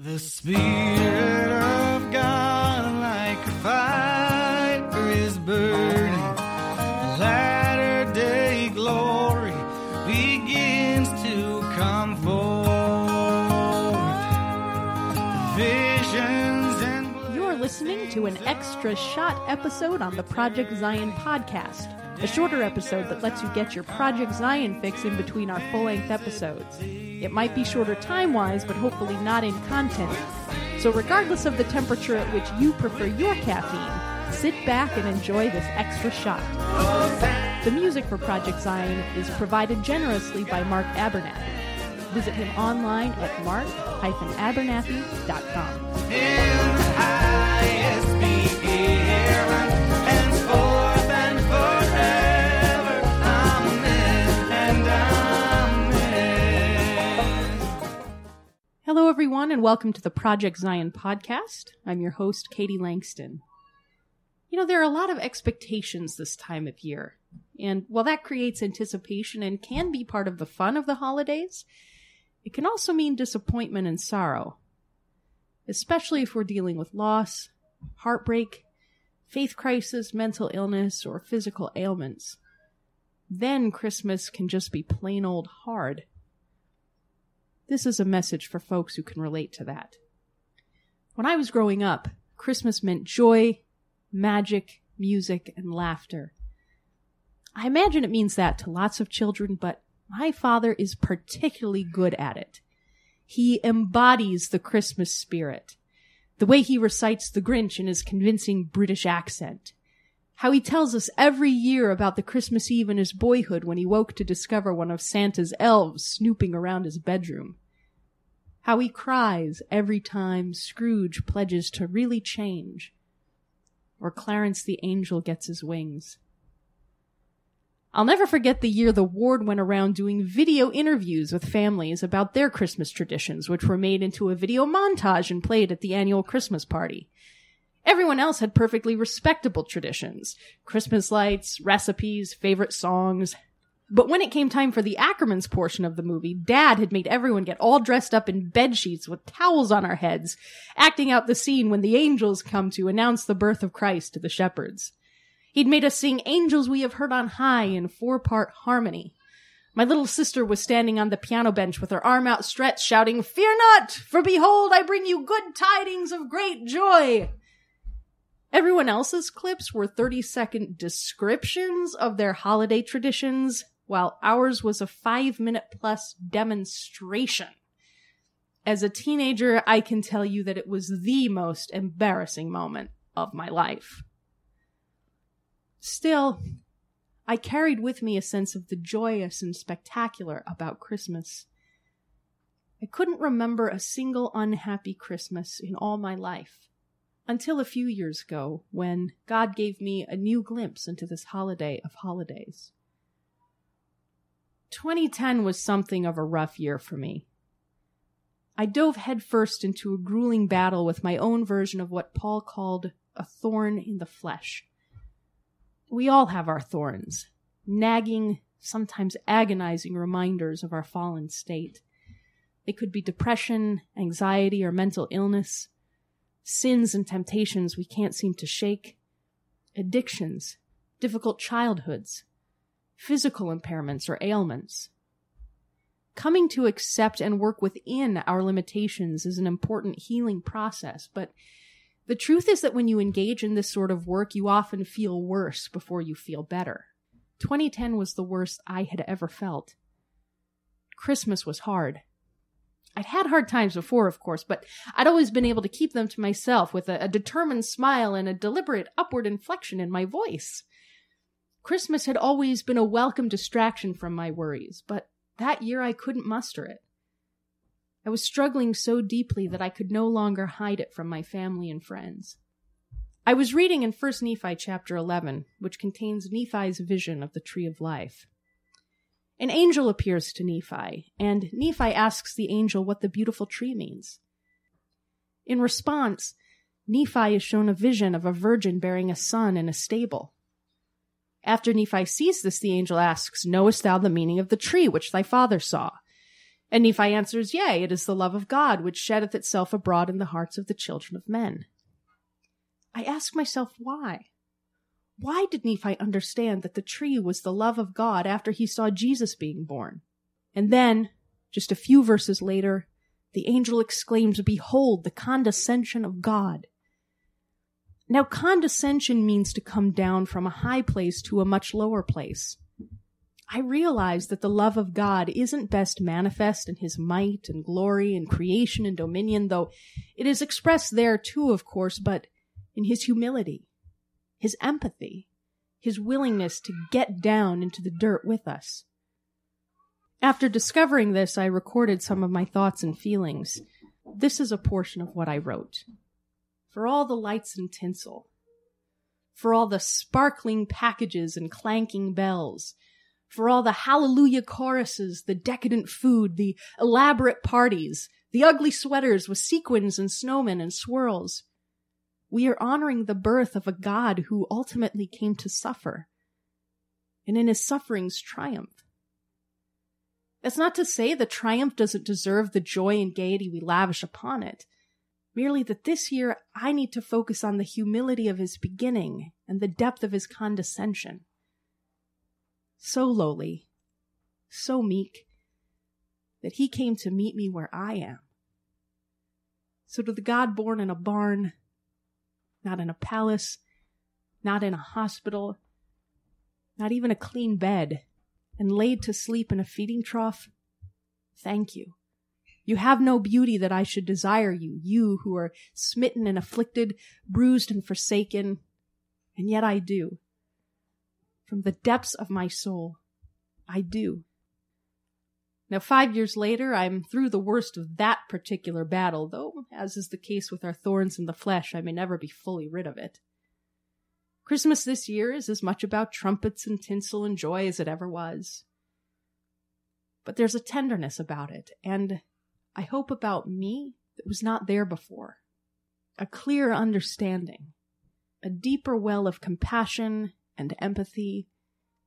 The Spirit of God, like a fire, is burning. Latter day glory begins to come forth. Visions and You're listening to an extra shot episode on the Project Zion podcast, a shorter episode that lets you get your Project Zion fix in between our full length episodes. It might be shorter time wise, but hopefully not in content. So, regardless of the temperature at which you prefer your caffeine, sit back and enjoy this extra shot. The music for Project Zion is provided generously by Mark Abernathy. Visit him online at mark-abernathy.com. in everyone, and welcome to the Project Zion podcast. I'm your host, Katie Langston. You know, there are a lot of expectations this time of year, and while that creates anticipation and can be part of the fun of the holidays, it can also mean disappointment and sorrow, especially if we're dealing with loss, heartbreak, faith crisis, mental illness, or physical ailments. Then Christmas can just be plain old hard. This is a message for folks who can relate to that. When I was growing up, Christmas meant joy, magic, music, and laughter. I imagine it means that to lots of children, but my father is particularly good at it. He embodies the Christmas spirit. The way he recites the Grinch in his convincing British accent. How he tells us every year about the Christmas Eve in his boyhood when he woke to discover one of Santa's elves snooping around his bedroom. How he cries every time Scrooge pledges to really change. Or Clarence the angel gets his wings. I'll never forget the year the ward went around doing video interviews with families about their Christmas traditions, which were made into a video montage and played at the annual Christmas party. Everyone else had perfectly respectable traditions Christmas lights, recipes, favorite songs. But when it came time for the Ackermans portion of the movie, Dad had made everyone get all dressed up in bed sheets with towels on our heads, acting out the scene when the angels come to announce the birth of Christ to the shepherds. He'd made us sing Angels We Have Heard on High in four part harmony. My little sister was standing on the piano bench with her arm outstretched, shouting, Fear not, for behold, I bring you good tidings of great joy. Everyone else's clips were 30 second descriptions of their holiday traditions, while ours was a five minute plus demonstration. As a teenager, I can tell you that it was the most embarrassing moment of my life. Still, I carried with me a sense of the joyous and spectacular about Christmas. I couldn't remember a single unhappy Christmas in all my life until a few years ago when God gave me a new glimpse into this holiday of holidays. 2010 was something of a rough year for me. I dove headfirst into a grueling battle with my own version of what Paul called a thorn in the flesh. We all have our thorns, nagging, sometimes agonizing reminders of our fallen state. They could be depression, anxiety, or mental illness, sins and temptations we can't seem to shake, addictions, difficult childhoods, physical impairments or ailments. Coming to accept and work within our limitations is an important healing process, but the truth is that when you engage in this sort of work, you often feel worse before you feel better. 2010 was the worst I had ever felt. Christmas was hard. I'd had hard times before, of course, but I'd always been able to keep them to myself with a, a determined smile and a deliberate upward inflection in my voice. Christmas had always been a welcome distraction from my worries, but that year I couldn't muster it. I was struggling so deeply that I could no longer hide it from my family and friends. I was reading in 1 Nephi chapter 11, which contains Nephi's vision of the tree of life. An angel appears to Nephi, and Nephi asks the angel what the beautiful tree means. In response, Nephi is shown a vision of a virgin bearing a son in a stable. After Nephi sees this, the angel asks, Knowest thou the meaning of the tree which thy father saw? And Nephi answers, Yea, it is the love of God which sheddeth itself abroad in the hearts of the children of men. I ask myself why. Why did Nephi understand that the tree was the love of God after he saw Jesus being born? And then, just a few verses later, the angel exclaims, Behold, the condescension of God. Now, condescension means to come down from a high place to a much lower place. I realize that the love of God isn't best manifest in his might and glory and creation and dominion, though it is expressed there too, of course, but in his humility, his empathy, his willingness to get down into the dirt with us. After discovering this, I recorded some of my thoughts and feelings. This is a portion of what I wrote for all the lights and tinsel, for all the sparkling packages and clanking bells, for all the hallelujah choruses, the decadent food, the elaborate parties, the ugly sweaters with sequins and snowmen and swirls. We are honoring the birth of a God who ultimately came to suffer, and in his sufferings triumph. That's not to say the triumph doesn't deserve the joy and gaiety we lavish upon it merely that this year I need to focus on the humility of his beginning and the depth of his condescension. So lowly, so meek, that he came to meet me where I am. So to the God born in a barn, not in a palace, not in a hospital, not even a clean bed, and laid to sleep in a feeding trough, thank you. You have no beauty that I should desire you, you who are smitten and afflicted, bruised and forsaken, and yet I do. From the depths of my soul, I do. Now, five years later, I'm through the worst of that particular battle, though, as is the case with our thorns in the flesh, I may never be fully rid of it. Christmas this year is as much about trumpets and tinsel and joy as it ever was. But there's a tenderness about it, and I hope about me that was not there before. A clear understanding, a deeper well of compassion and empathy,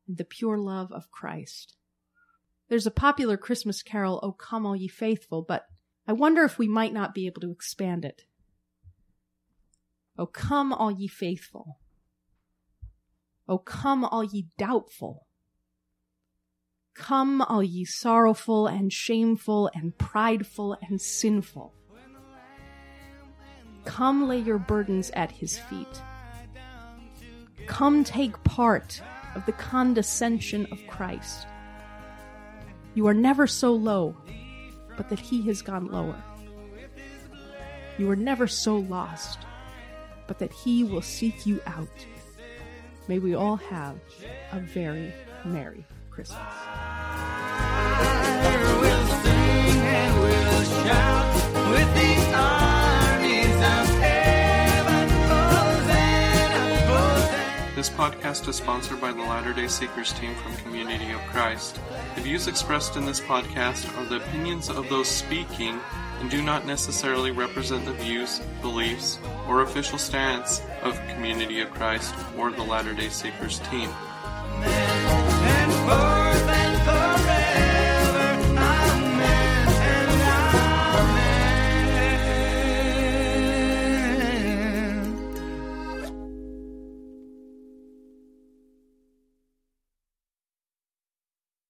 and the pure love of Christ. There's a popular Christmas carol, O Come All Ye Faithful, but I wonder if we might not be able to expand it. O come all ye faithful. O come all ye doubtful. Come, all ye sorrowful and shameful and prideful and sinful. Come lay your burdens at his feet. Come take part of the condescension of Christ. You are never so low, but that he has gone lower. You are never so lost, but that he will seek you out. May we all have a very Merry Christmas. This podcast is sponsored by the Latter day Seekers team from Community of Christ. The views expressed in this podcast are the opinions of those speaking and do not necessarily represent the views, beliefs, or official stance of Community of Christ or the Latter day Seekers team.